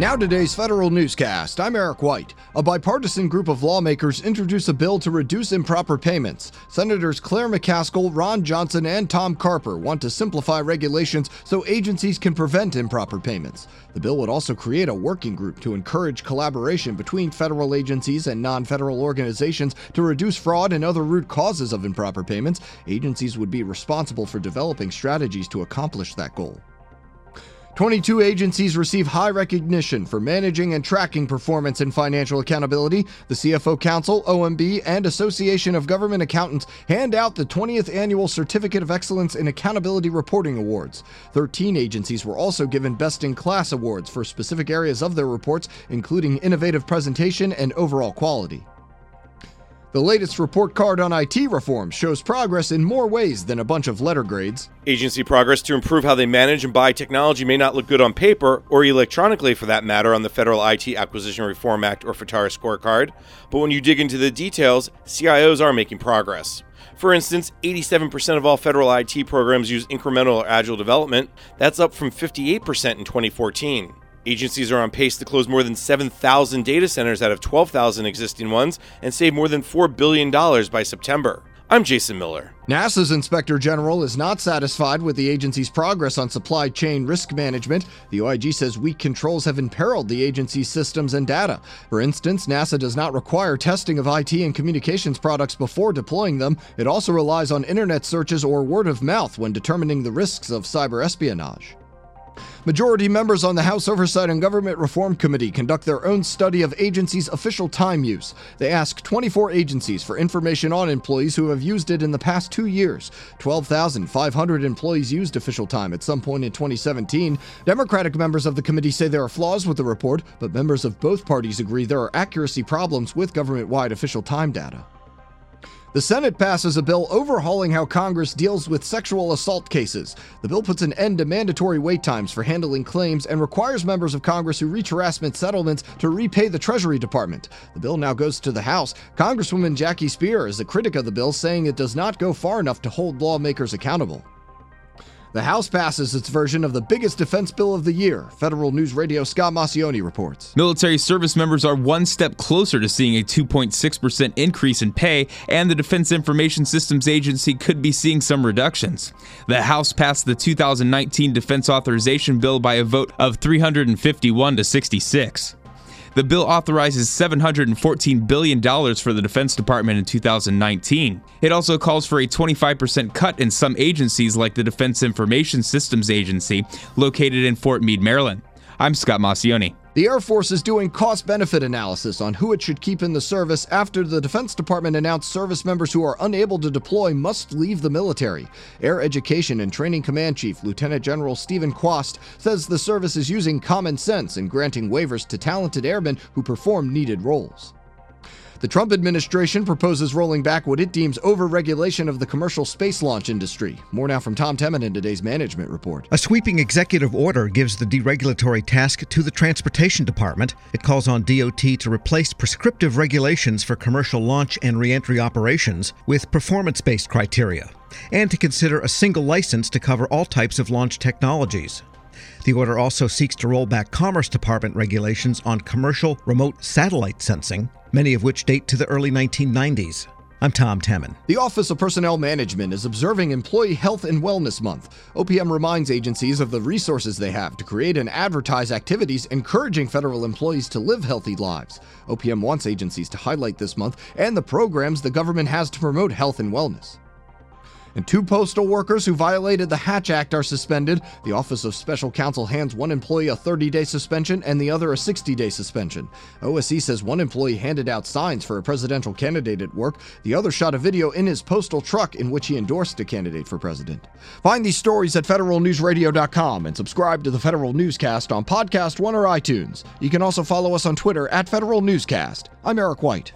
Now, today's federal newscast. I'm Eric White. A bipartisan group of lawmakers introduced a bill to reduce improper payments. Senators Claire McCaskill, Ron Johnson, and Tom Carper want to simplify regulations so agencies can prevent improper payments. The bill would also create a working group to encourage collaboration between federal agencies and non federal organizations to reduce fraud and other root causes of improper payments. Agencies would be responsible for developing strategies to accomplish that goal. 22 agencies receive high recognition for managing and tracking performance and financial accountability. The CFO Council, OMB, and Association of Government Accountants hand out the 20th Annual Certificate of Excellence in Accountability Reporting Awards. 13 agencies were also given Best in Class awards for specific areas of their reports, including innovative presentation and overall quality. The latest report card on IT reform shows progress in more ways than a bunch of letter grades. Agency progress to improve how they manage and buy technology may not look good on paper, or electronically for that matter, on the Federal IT Acquisition Reform Act or FITARA scorecard, but when you dig into the details, CIOs are making progress. For instance, 87% of all federal IT programs use incremental or agile development. That's up from 58% in 2014. Agencies are on pace to close more than 7,000 data centers out of 12,000 existing ones and save more than $4 billion by September. I'm Jason Miller. NASA's Inspector General is not satisfied with the agency's progress on supply chain risk management. The OIG says weak controls have imperiled the agency's systems and data. For instance, NASA does not require testing of IT and communications products before deploying them. It also relies on internet searches or word of mouth when determining the risks of cyber espionage. Majority members on the House Oversight and Government Reform Committee conduct their own study of agencies' official time use. They ask 24 agencies for information on employees who have used it in the past two years. 12,500 employees used official time at some point in 2017. Democratic members of the committee say there are flaws with the report, but members of both parties agree there are accuracy problems with government wide official time data. The Senate passes a bill overhauling how Congress deals with sexual assault cases. The bill puts an end to mandatory wait times for handling claims and requires members of Congress who reach harassment settlements to repay the Treasury Department. The bill now goes to the House. Congresswoman Jackie Speier is a critic of the bill, saying it does not go far enough to hold lawmakers accountable. The House passes its version of the biggest defense bill of the year. Federal News Radio Scott Maucione reports. Military service members are one step closer to seeing a 2.6% increase in pay, and the Defense Information Systems Agency could be seeing some reductions. The House passed the 2019 Defense Authorization Bill by a vote of 351 to 66. The bill authorizes $714 billion for the Defense Department in 2019. It also calls for a 25% cut in some agencies like the Defense Information Systems Agency, located in Fort Meade, Maryland. I'm Scott Maucione. The Air Force is doing cost benefit analysis on who it should keep in the service after the Defense Department announced service members who are unable to deploy must leave the military. Air Education and Training Command Chief Lieutenant General Steven Kwast says the service is using common sense in granting waivers to talented airmen who perform needed roles. The Trump administration proposes rolling back what it deems overregulation of the commercial space launch industry. More now from Tom Temin in today's management report. A sweeping executive order gives the deregulatory task to the Transportation Department. It calls on DOT to replace prescriptive regulations for commercial launch and reentry operations with performance based criteria, and to consider a single license to cover all types of launch technologies. The order also seeks to roll back Commerce Department regulations on commercial remote satellite sensing, many of which date to the early 1990s. I'm Tom Temin. The Office of Personnel Management is observing Employee Health and Wellness Month. OPM reminds agencies of the resources they have to create and advertise activities encouraging federal employees to live healthy lives. OPM wants agencies to highlight this month and the programs the government has to promote health and wellness. And two postal workers who violated the Hatch Act are suspended. The Office of Special Counsel hands one employee a 30 day suspension and the other a 60 day suspension. OSC says one employee handed out signs for a presidential candidate at work. The other shot a video in his postal truck in which he endorsed a candidate for president. Find these stories at federalnewsradio.com and subscribe to the Federal Newscast on Podcast One or iTunes. You can also follow us on Twitter at Federal Newscast. I'm Eric White.